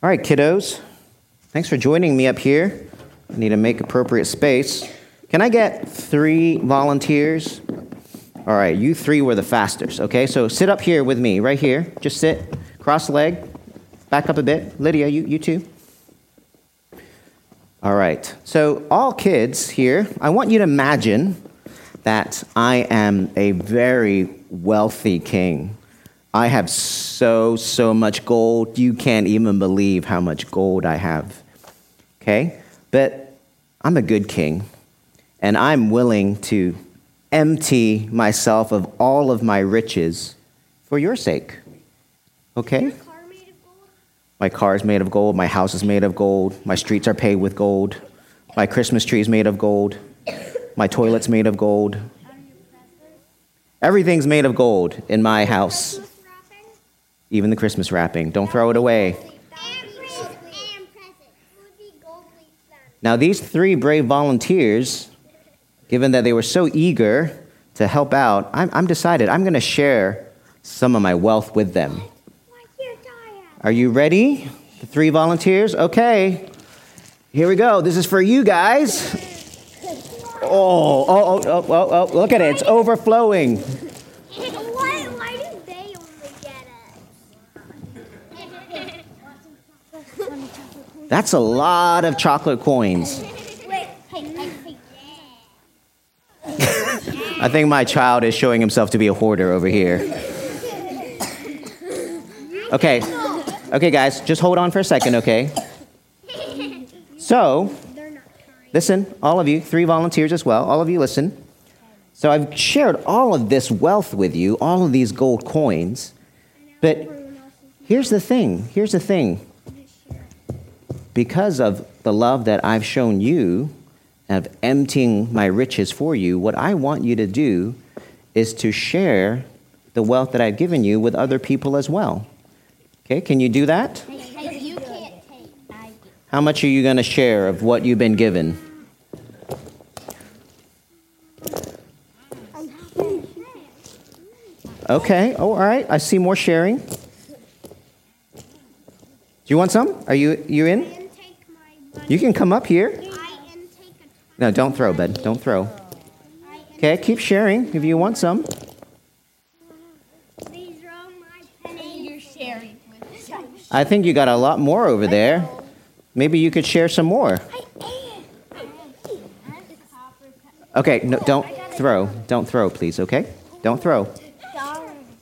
All right, kiddos. Thanks for joining me up here. I need to make appropriate space. Can I get three volunteers? All right, you three were the fastest, okay? So sit up here with me, right here. Just sit, cross leg, back up a bit. Lydia, you, you too. All right, so all kids here, I want you to imagine that I am a very wealthy king. I have so, so much gold, you can't even believe how much gold I have. Okay? But I'm a good king, and I'm willing to empty myself of all of my riches for your sake. Okay? My car is made of gold, my house is made of gold, my streets are paved with gold, my Christmas tree is made of gold, my toilet's made of gold. Everything's made of gold in my house, even the Christmas wrapping. Don't throw it away. Now, these three brave volunteers, given that they were so eager to help out, I'm, I'm decided I'm going to share some of my wealth with them. Are you ready? The three volunteers? Okay. Here we go. This is for you guys. Oh, oh, oh, oh, oh, oh look at it. It's overflowing. Why, why do they only get it? That's a lot of chocolate coins. I think my child is showing himself to be a hoarder over here. Okay. Okay, guys, just hold on for a second, okay? So, listen, all of you, three volunteers as well, all of you listen. So, I've shared all of this wealth with you, all of these gold coins. But here's the thing here's the thing. Because of the love that I've shown you, of emptying my riches for you, what I want you to do is to share the wealth that I've given you with other people as well. Okay, can you do that? How much are you going to share of what you've been given? Okay, oh, all right. I see more sharing. Do you want some? Are you you in? Intake my money. You can come up here. I intake a No, don't throw, bud. Don't throw. Okay, keep sharing if you want some. These are all my pennies. You're sharing with I think you got a lot more over there. Maybe you could share some more. Okay, no, don't throw. Don't throw, please, okay? Don't throw.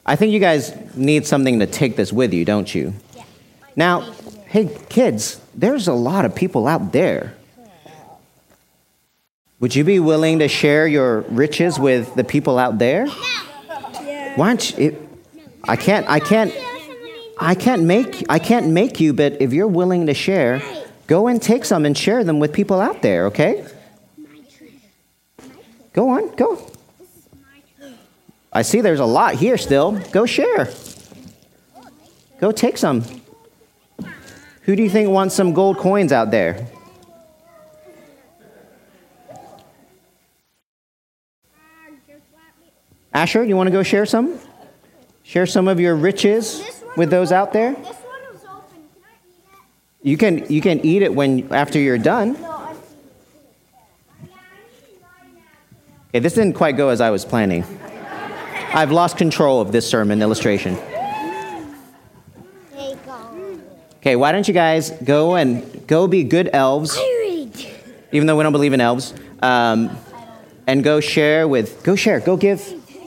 I think you guys need something to take this with you, don't you? Now, hey, kids, there's a lot of people out there. Would you be willing to share your riches with the people out there? Why don't you? It, I can't. I can't. I can't make. I can't make you. But if you're willing to share, go and take some and share them with people out there. Okay? Go on. Go. I see there's a lot here still. Go share. Go take some. Who do you think wants some gold coins out there? Asher, you want to go share some? Share some of your riches with those out there? This one was open. Can I eat it? You can you can eat it when after you're done. Okay, this didn't quite go as I was planning. I've lost control of this sermon illustration. There you go. Okay, why don't you guys go and go be good elves, even though we don't believe in elves, um, and go share with go share go give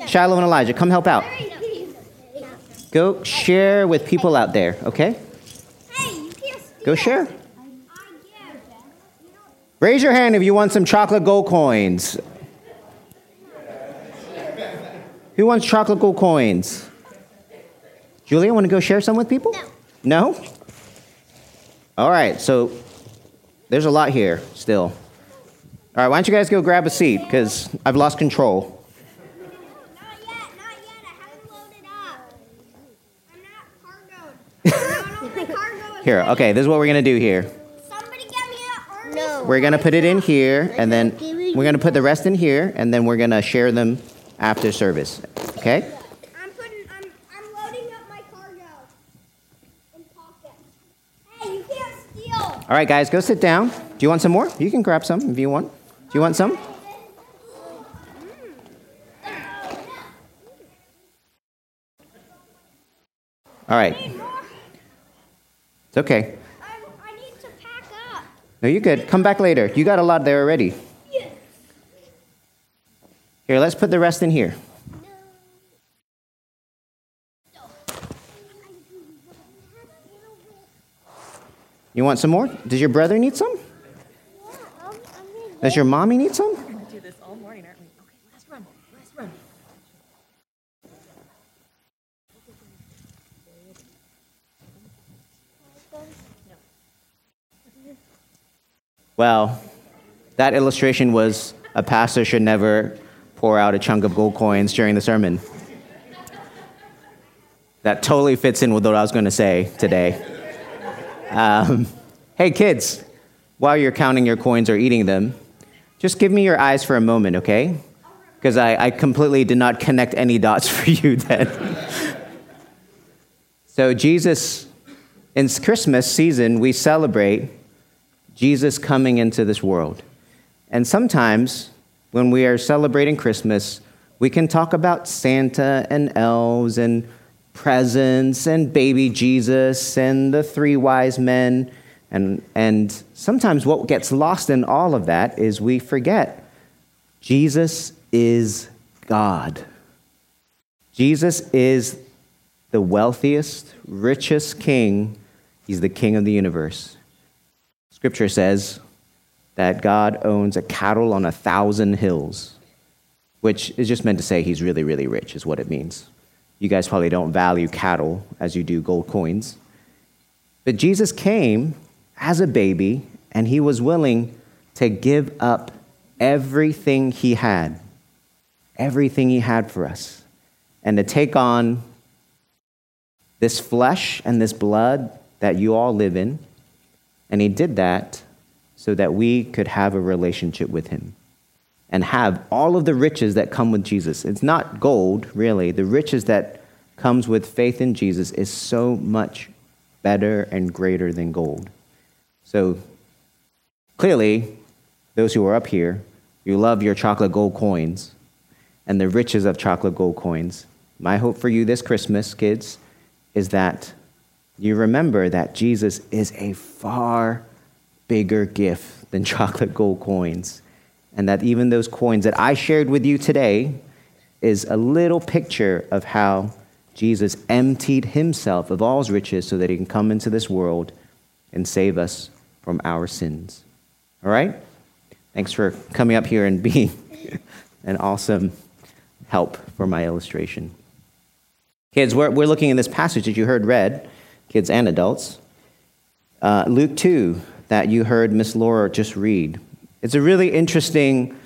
Shiloh and Elijah come help out. Go share with people out there. Okay, Hey, you can't steal. go share. Raise your hand if you want some chocolate gold coins. Who wants chocolate gold coins? Julia, want to go share some with people? No. No? All right, so there's a lot here still. All right, why don't you guys go grab a seat because I've lost control. Not yet, not yet. I haven't loaded up. I'm not cargoed. I'm not cargo. Here, okay, this is what we're going to do here. Somebody get me a No. We're going to put it in here, and then we're going to put the rest in here, and then we're going to share them after service. Okay? I'm putting. I'm. I'm loading up my cargo. In pockets. Hey, you All right, guys, go sit down. Do you want some more? You can grab some if you want. Do you want some? All right. It's okay. I, I need to pack up. No, you're good. Come back later. You got a lot there already. Yes. Here, let's put the rest in here. You want some more? Does your brother need some? Does your mommy need some? We're gonna do this all morning, aren't we? Okay, last run, last run. Well, that illustration was a pastor should never pour out a chunk of gold coins during the sermon. That totally fits in with what I was going to say today. Um, hey, kids, while you're counting your coins or eating them, just give me your eyes for a moment, okay? Because I, I completely did not connect any dots for you then. so, Jesus, in Christmas season, we celebrate Jesus coming into this world. And sometimes when we are celebrating Christmas, we can talk about Santa and elves and presents and baby Jesus and the three wise men. And, and sometimes what gets lost in all of that is we forget Jesus is God. Jesus is the wealthiest, richest king. He's the king of the universe. Scripture says that God owns a cattle on a thousand hills, which is just meant to say he's really, really rich, is what it means. You guys probably don't value cattle as you do gold coins. But Jesus came as a baby, and he was willing to give up everything he had, everything he had for us, and to take on this flesh and this blood that you all live in and he did that so that we could have a relationship with him and have all of the riches that come with Jesus. It's not gold, really. The riches that comes with faith in Jesus is so much better and greater than gold. So clearly, those who are up here, you love your chocolate gold coins and the riches of chocolate gold coins. My hope for you this Christmas, kids, is that you remember that Jesus is a far bigger gift than chocolate gold coins. And that even those coins that I shared with you today is a little picture of how Jesus emptied himself of all his riches so that he can come into this world and save us from our sins. All right? Thanks for coming up here and being an awesome help for my illustration. Kids, we're, we're looking in this passage that you heard read kids and adults. Uh, Luke 2, that you heard Miss Laura just read. It's a really interesting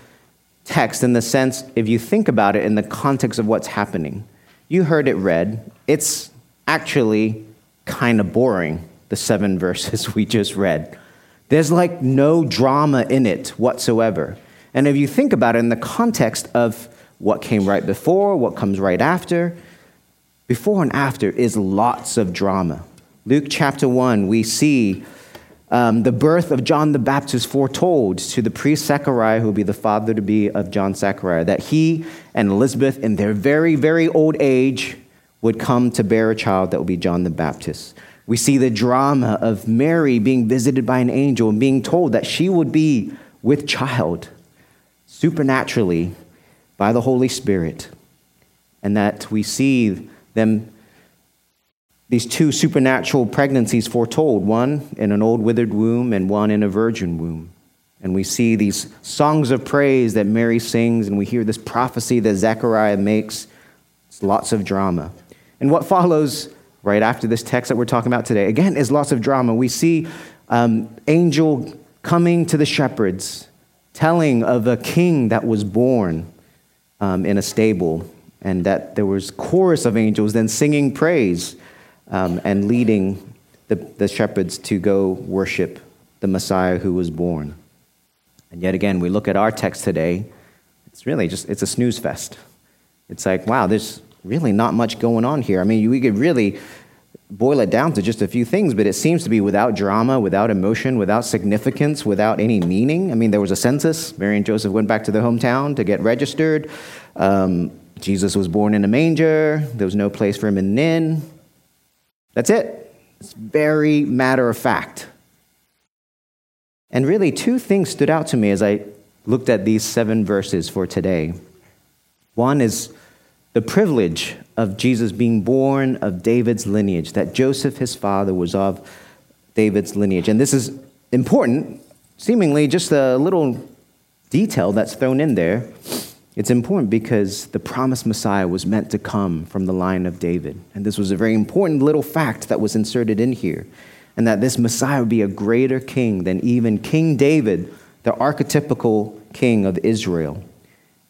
text in the sense, if you think about it in the context of what's happening. You heard it read. It's actually kind of boring, the seven verses we just read. There's like no drama in it whatsoever. And if you think about it in the context of what came right before, what comes right after, before and after is lots of drama. Luke chapter 1, we see um, the birth of John the Baptist foretold to the priest Zechariah, who will be the father to be of John Zechariah, that he and Elizabeth, in their very, very old age, would come to bear a child that will be John the Baptist. We see the drama of Mary being visited by an angel and being told that she would be with child supernaturally by the Holy Spirit, and that we see them these two supernatural pregnancies foretold one in an old withered womb and one in a virgin womb. And we see these songs of praise that Mary sings, and we hear this prophecy that Zechariah makes. It's lots of drama. And what follows right after this text that we're talking about today, again, is lots of drama. We see um, angel coming to the shepherds, telling of a king that was born um, in a stable, and that there was chorus of angels then singing praise um, and leading the, the shepherds to go worship the Messiah who was born. And yet again, we look at our text today, it's really just, it's a snooze fest. It's like, wow, there's really not much going on here. I mean, we could really boil it down to just a few things, but it seems to be without drama, without emotion, without significance, without any meaning. I mean, there was a census. Mary and Joseph went back to their hometown to get registered. Um, Jesus was born in a manger. There was no place for him in an inn. That's it. It's very matter of fact. And really, two things stood out to me as I looked at these seven verses for today. One is the privilege of Jesus being born of David's lineage, that Joseph, his father, was of David's lineage. And this is important, seemingly just a little detail that's thrown in there. It's important because the promised Messiah was meant to come from the line of David. And this was a very important little fact that was inserted in here. And that this Messiah would be a greater king than even King David, the archetypical king of Israel.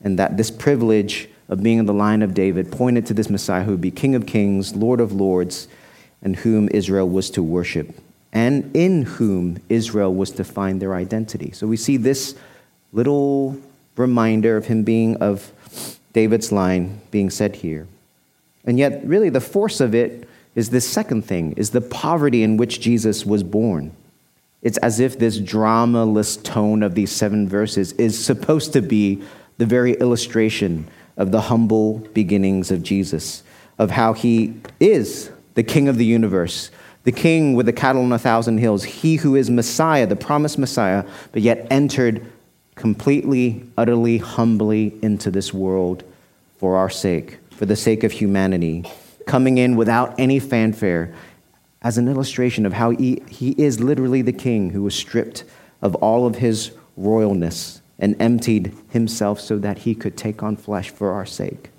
And that this privilege of being in the line of David pointed to this Messiah who would be King of kings, Lord of lords, and whom Israel was to worship, and in whom Israel was to find their identity. So we see this little reminder of him being of David's line being said here. And yet, really, the force of it is this second thing, is the poverty in which Jesus was born. It's as if this dramaless tone of these seven verses is supposed to be the very illustration of the humble beginnings of Jesus, of how he is the king of the universe, the king with the cattle on a thousand hills, he who is Messiah, the promised Messiah, but yet entered completely, utterly, humbly into this world for our sake, for the sake of humanity, coming in without any fanfare as an illustration of how he, he is literally the king who was stripped of all of his royalness and emptied himself so that he could take on flesh for our sake.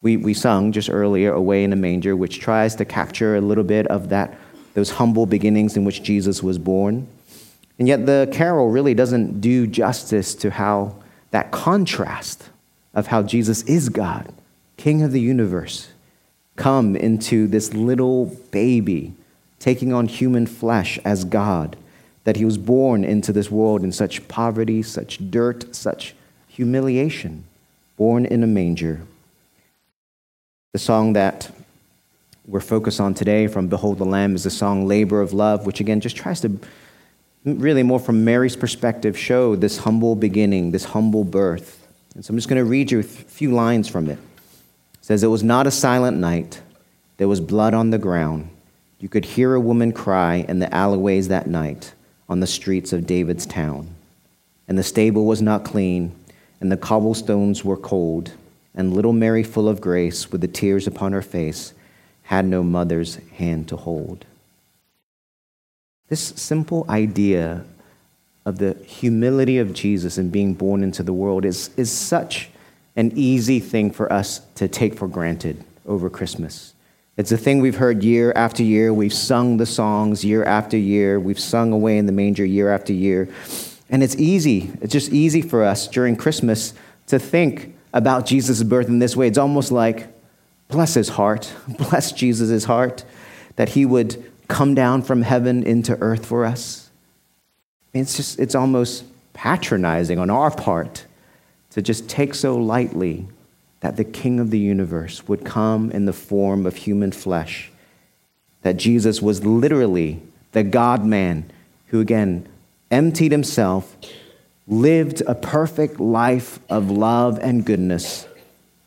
We, we sung just earlier, Away in a Manger, which tries to capture a little bit of that, those humble beginnings in which Jesus was born. And yet the carol really doesn't do justice to how that contrast of how Jesus is God, King of the universe, come into this little baby taking on human flesh as God that he was born into this world in such poverty, such dirt, such humiliation, born in a manger. The song that we're focused on today from Behold the Lamb is the song Labor of Love, which again just tries to really more from Mary's perspective show this humble beginning, this humble birth. And so I'm just going to read you a few lines from it. It says, It was not a silent night, there was blood on the ground. You could hear a woman cry in the alleyways that night on the streets of David's town. And the stable was not clean, and the cobblestones were cold, and little Mary, full of grace, with the tears upon her face, had no mother's hand to hold. This simple idea of the humility of Jesus and being born into the world is, is such an easy thing for us to take for granted over Christmas. It's a thing we've heard year after year. We've sung the songs year after year. We've sung Away in the Manger year after year. And it's easy, it's just easy for us during Christmas to think about Jesus' birth in this way. It's almost like, bless his heart, bless Jesus' heart, that he would come down from heaven into earth for us. It's just, it's almost patronizing on our part to just take so lightly that the King of the universe would come in the form of human flesh, that Jesus was literally the God man who, again, emptied himself, lived a perfect life of love and goodness,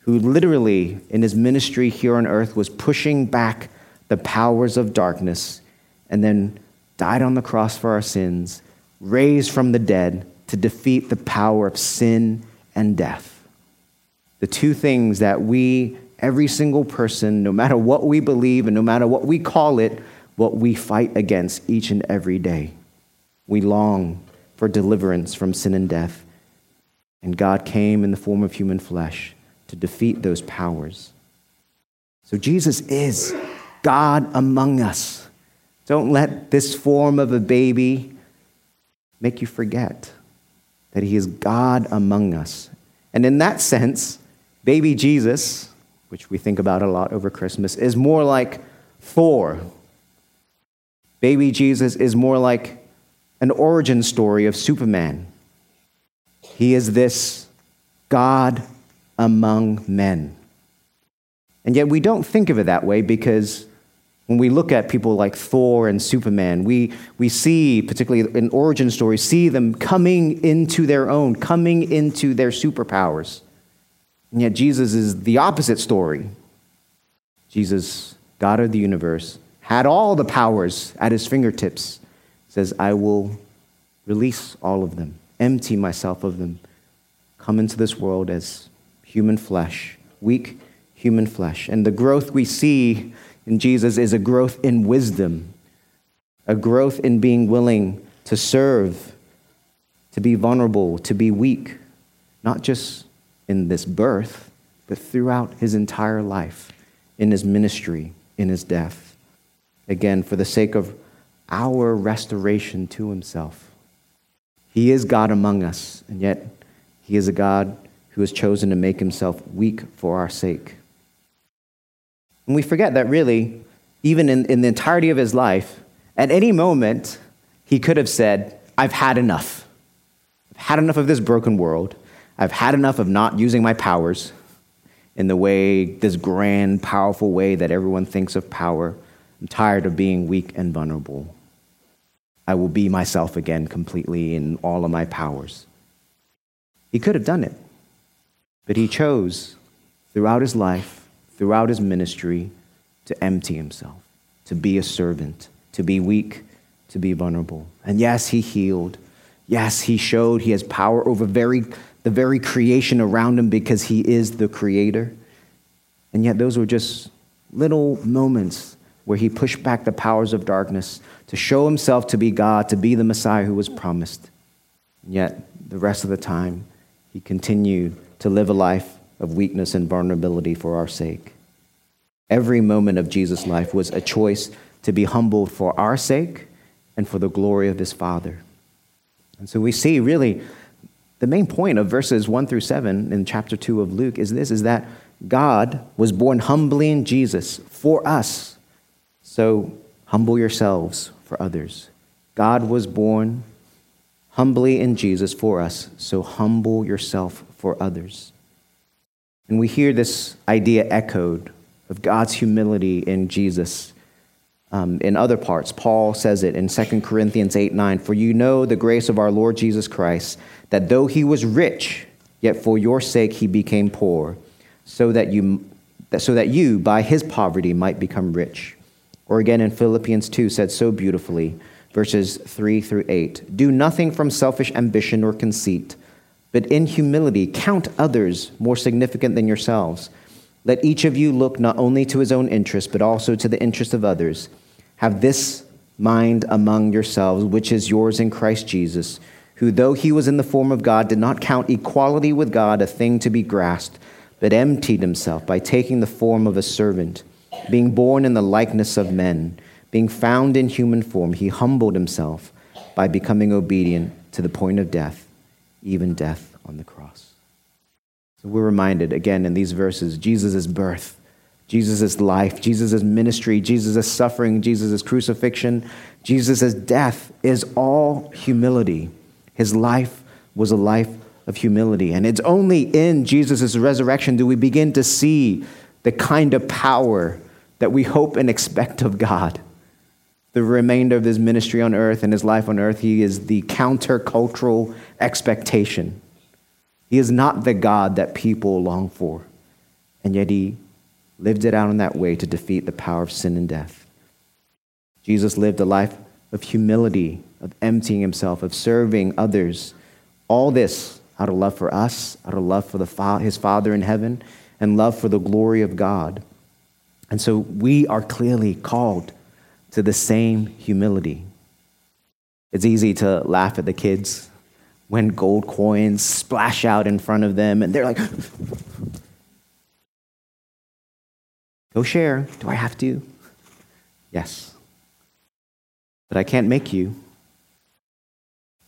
who literally, in his ministry here on earth, was pushing back the powers of darkness, and then died on the cross for our sins, raised from the dead to defeat the power of sin and death the two things that we, every single person, no matter what we believe and no matter what we call it, what we fight against each and every day. We long for deliverance from sin and death. And God came in the form of human flesh to defeat those powers. So Jesus is God among us. Don't let this form of a baby make you forget that he is God among us. And in that sense, Baby Jesus, which we think about a lot over Christmas, is more like Thor. Baby Jesus is more like an origin story of Superman. He is this God among men. And yet we don't think of it that way because When we look at people like Thor and Superman, we, we see, particularly in origin stories, see them coming into their own, coming into their superpowers. And yet Jesus is the opposite story. Jesus, God of the universe, had all the powers at his fingertips. says, I will release all of them, empty myself of them, come into this world as human flesh, weak human flesh. And the growth we see in Jesus is a growth in wisdom, a growth in being willing to serve, to be vulnerable, to be weak, not just in this birth, but throughout his entire life, in his ministry, in his death. Again, for the sake of our restoration to himself. He is God among us, and yet he is a God who has chosen to make himself weak for our sake. And we forget that really, even in, in the entirety of his life, at any moment, he could have said, I've had enough. I've had enough of this broken world. I've had enough of not using my powers in the way, this grand, powerful way that everyone thinks of power. I'm tired of being weak and vulnerable. I will be myself again completely in all of my powers. He could have done it, but he chose throughout his life throughout his ministry to empty himself, to be a servant, to be weak, to be vulnerable. And yes, he healed. Yes, he showed he has power over very, the very creation around him because he is the creator. And yet, those were just little moments where he pushed back the powers of darkness to show himself to be God, to be the Messiah who was promised. And yet, the rest of the time, he continued to live a life of weakness and vulnerability for our sake. Every moment of Jesus' life was a choice to be humbled for our sake and for the glory of his Father. And so we see really the main point of verses 1 through 7 in chapter 2 of Luke is this is that God was born humbly in Jesus for us. So humble yourselves for others. God was born humbly in Jesus for us. So humble yourself for others. And we hear this idea echoed of God's humility in Jesus. Um, in other parts, Paul says it in 2 Corinthians 8 9, For you know the grace of our Lord Jesus Christ, that though he was rich, yet for your sake he became poor, so that you, so that you by his poverty might become rich. Or again in Philippians 2 said so beautifully, verses 3 through 8 Do nothing from selfish ambition or conceit but in humility count others more significant than yourselves. Let each of you look not only to his own interest, but also to the interest of others. Have this mind among yourselves, which is yours in Christ Jesus, who, though he was in the form of God, did not count equality with God a thing to be grasped, but emptied himself by taking the form of a servant, being born in the likeness of men. Being found in human form, he humbled himself by becoming obedient to the point of death even death on the cross. So we're reminded again in these verses Jesus' birth, Jesus' life, Jesus' ministry, Jesus' suffering, Jesus' crucifixion, Jesus' death is all humility. His life was a life of humility. And it's only in Jesus' resurrection do we begin to see the kind of power that we hope and expect of God the remainder of his ministry on earth and his life on earth, he is the countercultural expectation. He is not the God that people long for. And yet he lived it out in that way to defeat the power of sin and death. Jesus lived a life of humility, of emptying himself, of serving others. All this out of love for us, out of love for the his Father in heaven, and love for the glory of God. And so we are clearly called to the same humility. It's easy to laugh at the kids when gold coins splash out in front of them and they're like, Go share. Do I have to? Yes. But I can't make you.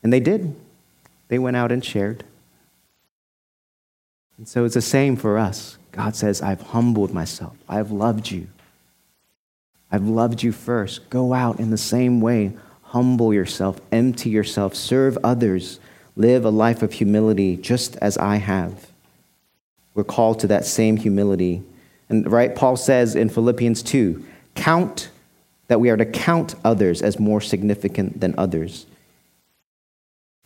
And they did. They went out and shared. And so it's the same for us. God says, I've humbled myself, I've loved you. I've loved you first. Go out in the same way. Humble yourself, empty yourself, serve others, live a life of humility just as I have. We're called to that same humility. And right, Paul says in Philippians 2 count that we are to count others as more significant than others.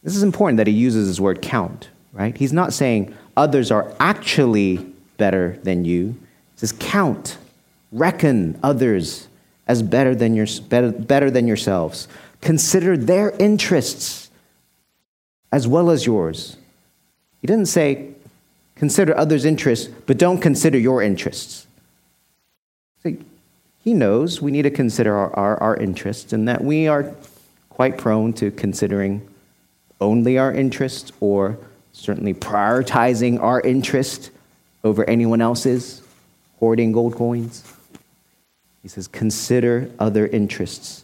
This is important that he uses this word count, right? He's not saying others are actually better than you. He says count, reckon others as better than, your, better, better than yourselves. Consider their interests as well as yours. He didn't say consider others' interests, but don't consider your interests. See, he knows we need to consider our, our, our interests and that we are quite prone to considering only our interests or certainly prioritizing our interest over anyone else's, hoarding gold coins. He says, consider other interests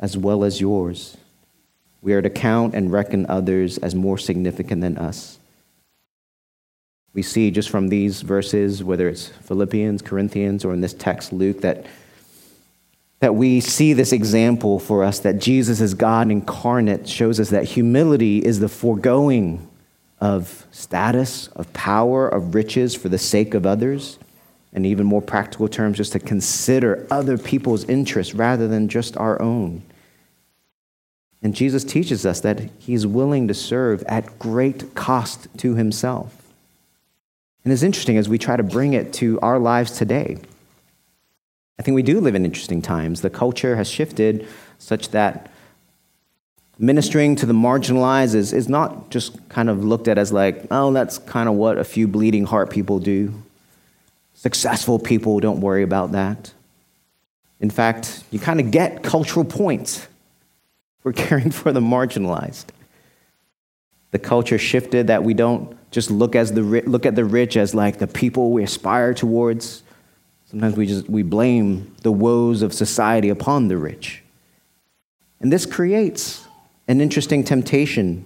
as well as yours. We are to count and reckon others as more significant than us. We see just from these verses, whether it's Philippians, Corinthians, or in this text, Luke, that, that we see this example for us that Jesus as God incarnate shows us that humility is the foregoing of status, of power, of riches for the sake of others, and even more practical terms, just to consider other people's interests rather than just our own. And Jesus teaches us that he's willing to serve at great cost to himself. And it's interesting as we try to bring it to our lives today. I think we do live in interesting times. The culture has shifted such that ministering to the marginalized is, is not just kind of looked at as like, oh, that's kind of what a few bleeding heart people do. Successful people don't worry about that. In fact, you kind of get cultural points for caring for the marginalized. The culture shifted that we don't just look, as the, look at the rich as like the people we aspire towards. Sometimes we just we blame the woes of society upon the rich. And this creates an interesting temptation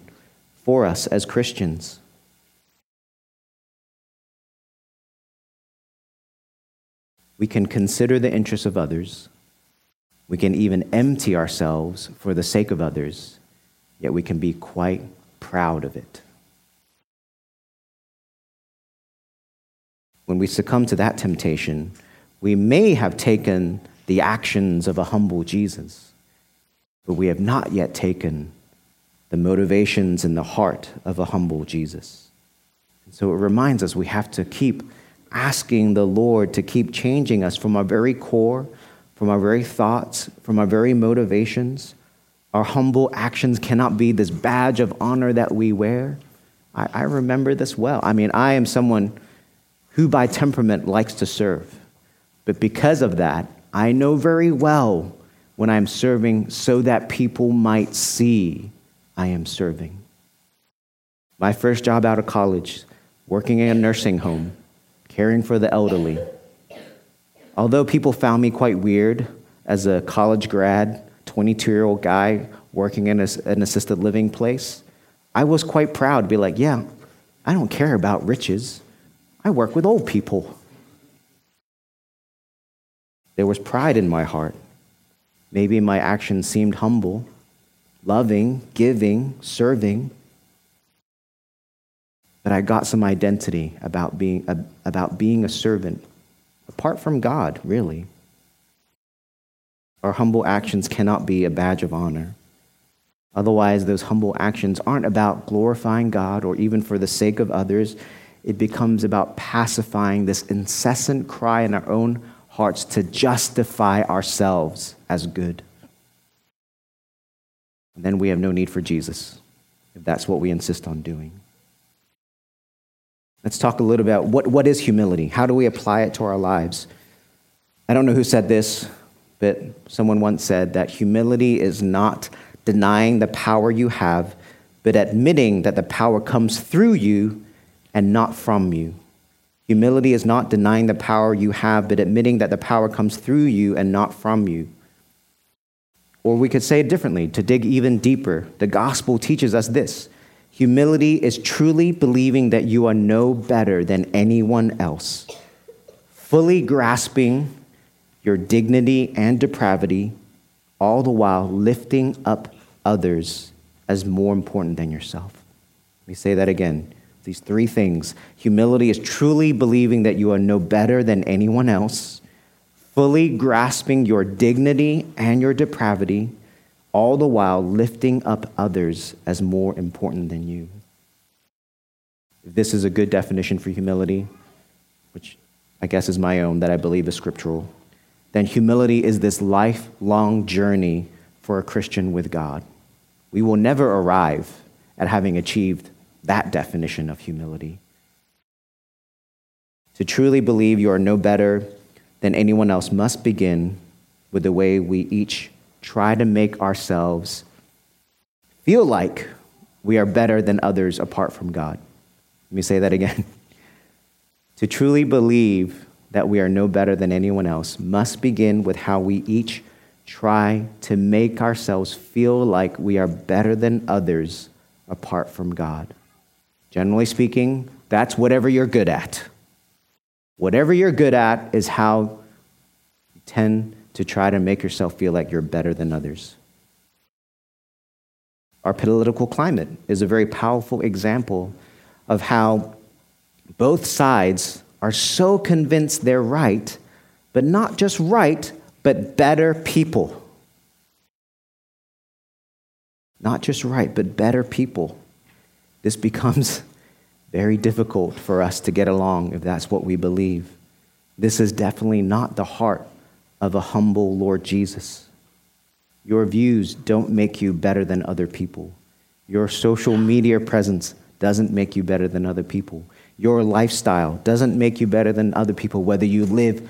for us as Christians. We can consider the interests of others. We can even empty ourselves for the sake of others, yet we can be quite proud of it. When we succumb to that temptation, we may have taken the actions of a humble Jesus, but we have not yet taken the motivations in the heart of a humble Jesus. so it reminds us we have to keep asking the Lord to keep changing us from our very core, from our very thoughts, from our very motivations. Our humble actions cannot be this badge of honor that we wear. I, I remember this well. I mean, I am someone who by temperament likes to serve. But because of that, I know very well when I'm serving so that people might see I am serving. My first job out of college, working in a nursing home, caring for the elderly. Although people found me quite weird as a college grad, 22 year old guy working in a, an assisted living place, I was quite proud to be like, yeah, I don't care about riches. I work with old people. There was pride in my heart. Maybe my actions seemed humble, loving, giving, serving. But I got some identity about being, uh, about being a servant, apart from God, really. Our humble actions cannot be a badge of honor. Otherwise, those humble actions aren't about glorifying God or even for the sake of others it becomes about pacifying this incessant cry in our own hearts to justify ourselves as good. And then we have no need for Jesus if that's what we insist on doing. Let's talk a little bit about what, what is humility? How do we apply it to our lives? I don't know who said this, but someone once said that humility is not denying the power you have, but admitting that the power comes through you and not from you. Humility is not denying the power you have, but admitting that the power comes through you and not from you. Or we could say it differently to dig even deeper. The gospel teaches us this humility is truly believing that you are no better than anyone else, fully grasping your dignity and depravity, all the while lifting up others as more important than yourself. Let me say that again. These three things. Humility is truly believing that you are no better than anyone else, fully grasping your dignity and your depravity, all the while lifting up others as more important than you. If this is a good definition for humility, which I guess is my own, that I believe is scriptural, then humility is this lifelong journey for a Christian with God. We will never arrive at having achieved that definition of humility. To truly believe you are no better than anyone else must begin with the way we each try to make ourselves feel like we are better than others apart from God. Let me say that again. to truly believe that we are no better than anyone else must begin with how we each try to make ourselves feel like we are better than others apart from God. Generally speaking, that's whatever you're good at. Whatever you're good at is how you tend to try to make yourself feel like you're better than others. Our political climate is a very powerful example of how both sides are so convinced they're right, but not just right, but better people. Not just right, but better people. This becomes very difficult for us to get along if that's what we believe. This is definitely not the heart of a humble Lord Jesus. Your views don't make you better than other people. Your social media presence doesn't make you better than other people. Your lifestyle doesn't make you better than other people, whether you live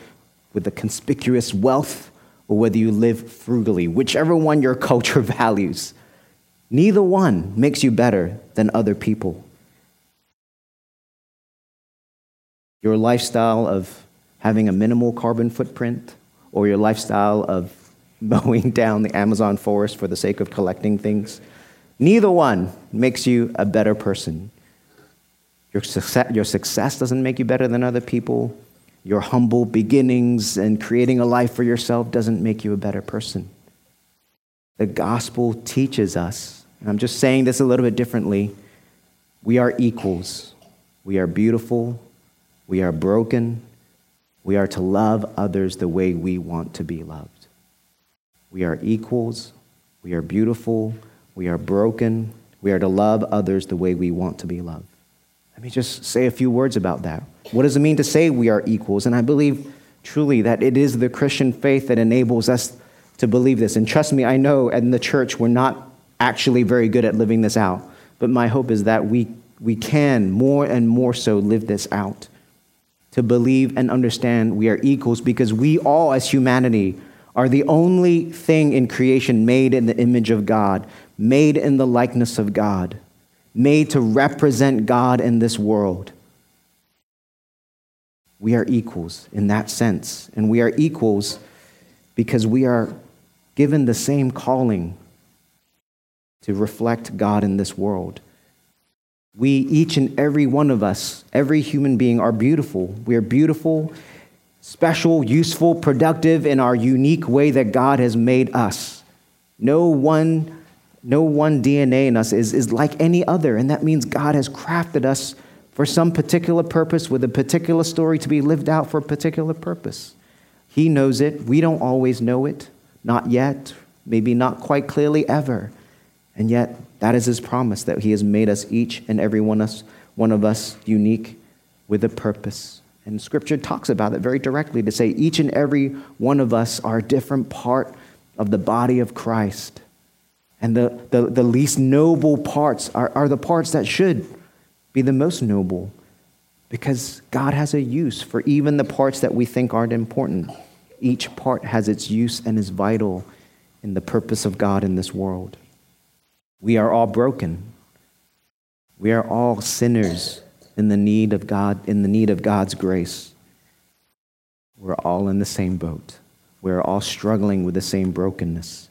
with a conspicuous wealth or whether you live frugally, whichever one your culture values. Neither one makes you better than other people. Your lifestyle of having a minimal carbon footprint, or your lifestyle of mowing down the Amazon forest for the sake of collecting things, neither one makes you a better person. Your success, your success doesn't make you better than other people. Your humble beginnings and creating a life for yourself doesn't make you a better person. The gospel teaches us, and I'm just saying this a little bit differently we are equals. We are beautiful. We are broken. We are to love others the way we want to be loved. We are equals. We are beautiful. We are broken. We are to love others the way we want to be loved. Let me just say a few words about that. What does it mean to say we are equals? And I believe truly that it is the Christian faith that enables us to believe this. And trust me, I know in the church we're not actually very good at living this out. But my hope is that we, we can more and more so live this out. To believe and understand we are equals because we all, as humanity, are the only thing in creation made in the image of God, made in the likeness of God, made to represent God in this world we are equals in that sense. And we are equals because we are given the same calling to reflect God in this world. We, each and every one of us, every human being, are beautiful. We are beautiful, special, useful, productive in our unique way that God has made us. No one, no one DNA in us is, is like any other, and that means God has crafted us for some particular purpose with a particular story to be lived out for a particular purpose. He knows it. We don't always know it. Not yet. Maybe not quite clearly ever. And yet, that is his promise that he has made us each and every one, us, one of us unique with a purpose. And scripture talks about it very directly to say each and every one of us are a different part of the body of Christ. And the, the, the least noble parts are, are the parts that should be the most noble because God has a use for even the parts that we think aren't important. Each part has its use and is vital in the purpose of God in this world. We are all broken. We are all sinners in the need of God, in the need of God's grace. We're all in the same boat. We're all struggling with the same brokenness.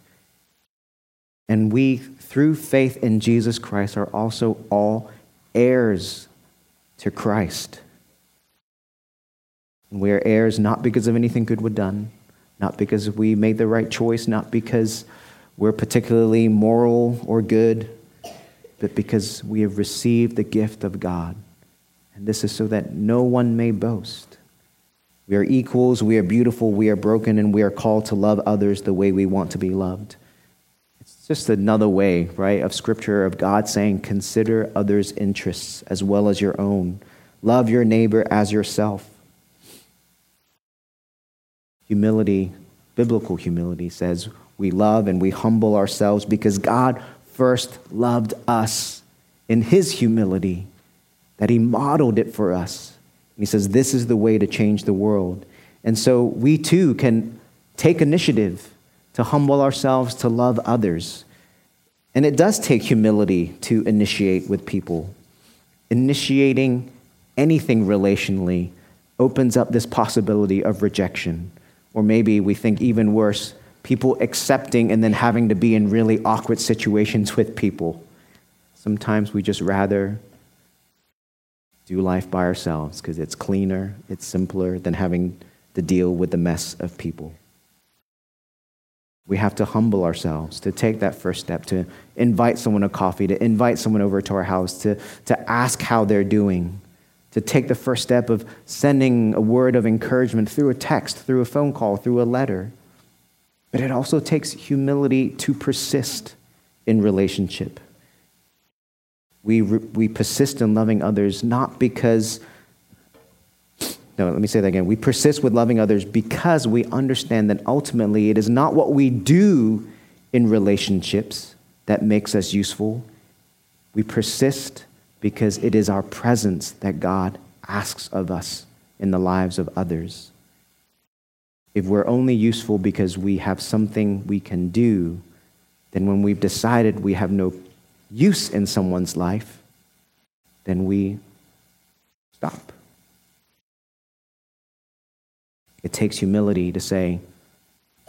And we, through faith in Jesus Christ, are also all heirs to Christ. And we are heirs not because of anything good we've done, not because we made the right choice, not because we're particularly moral or good, but because we have received the gift of God. And this is so that no one may boast. We are equals, we are beautiful, we are broken, and we are called to love others the way we want to be loved. It's just another way, right, of scripture of God saying, consider others' interests as well as your own. Love your neighbor as yourself. Humility, biblical humility, says we love and we humble ourselves because God first loved us in his humility, that he modeled it for us. He says, This is the way to change the world. And so we too can take initiative to humble ourselves, to love others. And it does take humility to initiate with people. Initiating anything relationally opens up this possibility of rejection. Or maybe we think even worse, people accepting and then having to be in really awkward situations with people. Sometimes we just rather do life by ourselves because it's cleaner, it's simpler than having to deal with the mess of people. We have to humble ourselves to take that first step, to invite someone to coffee, to invite someone over to our house, to, to ask how they're doing, to take the first step of sending a word of encouragement through a text, through a phone call, through a letter. But it also takes humility to persist in relationship. We, we persist in loving others not because, no, let me say that again. We persist with loving others because we understand that ultimately it is not what we do in relationships that makes us useful. We persist because it is our presence that God asks of us in the lives of others if we're only useful because we have something we can do, then when we've decided we have no use in someone's life, then we stop. It takes humility to say,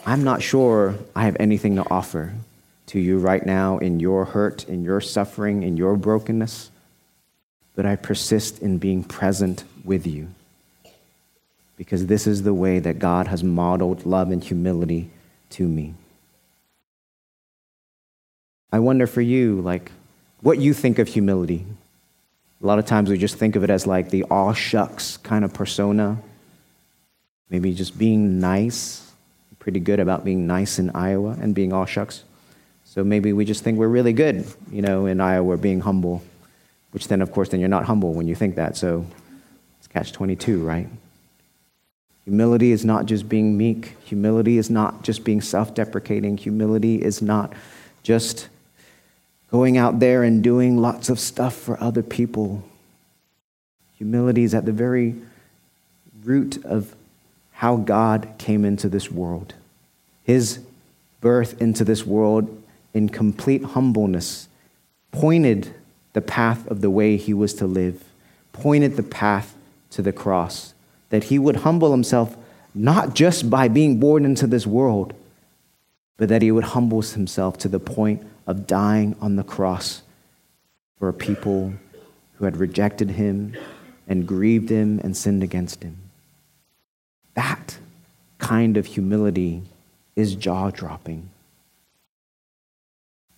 I'm not sure I have anything to offer to you right now in your hurt, in your suffering, in your brokenness, but I persist in being present with you because this is the way that God has modeled love and humility to me. I wonder for you, like, what you think of humility. A lot of times we just think of it as like the all shucks kind of persona. Maybe just being nice. Pretty good about being nice in Iowa and being all shucks. So maybe we just think we're really good, you know, in Iowa being humble, which then, of course, then you're not humble when you think that. So it's catch 22, right? Humility is not just being meek. Humility is not just being self deprecating. Humility is not just going out there and doing lots of stuff for other people. Humility is at the very root of how God came into this world. His birth into this world in complete humbleness pointed the path of the way he was to live, pointed the path to the cross that he would humble himself not just by being born into this world, but that he would humble himself to the point of dying on the cross for a people who had rejected him and grieved him and sinned against him. That kind of humility is jaw dropping.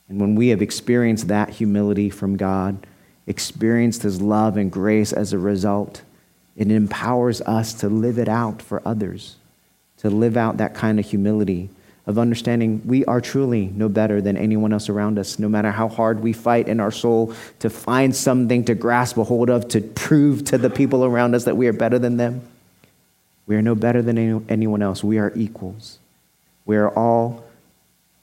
And when we have experienced that humility from God, experienced his love and grace as a result, it empowers us to live it out for others, to live out that kind of humility of understanding we are truly no better than anyone else around us, no matter how hard we fight in our soul to find something to grasp a hold of, to prove to the people around us that we are better than them. We are no better than anyone else. We are equals. We are all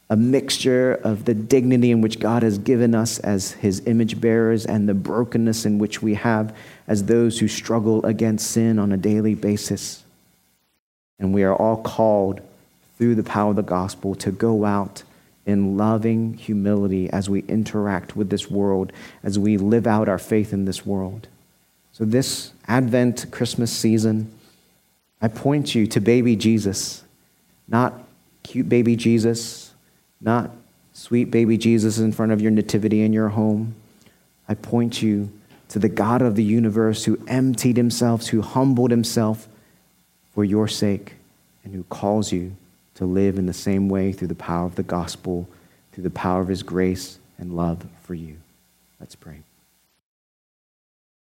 a mixture of the dignity in which God has given us as his image bearers and the brokenness in which we have as those who struggle against sin on a daily basis. And we are all called through the power of the gospel to go out in loving humility as we interact with this world, as we live out our faith in this world. So, this Advent Christmas season, I point you to baby Jesus, not cute baby Jesus, not sweet baby Jesus in front of your nativity in your home. I point you to the God of the universe who emptied himself, who humbled himself for your sake, and who calls you to live in the same way through the power of the gospel, through the power of his grace and love for you. Let's pray.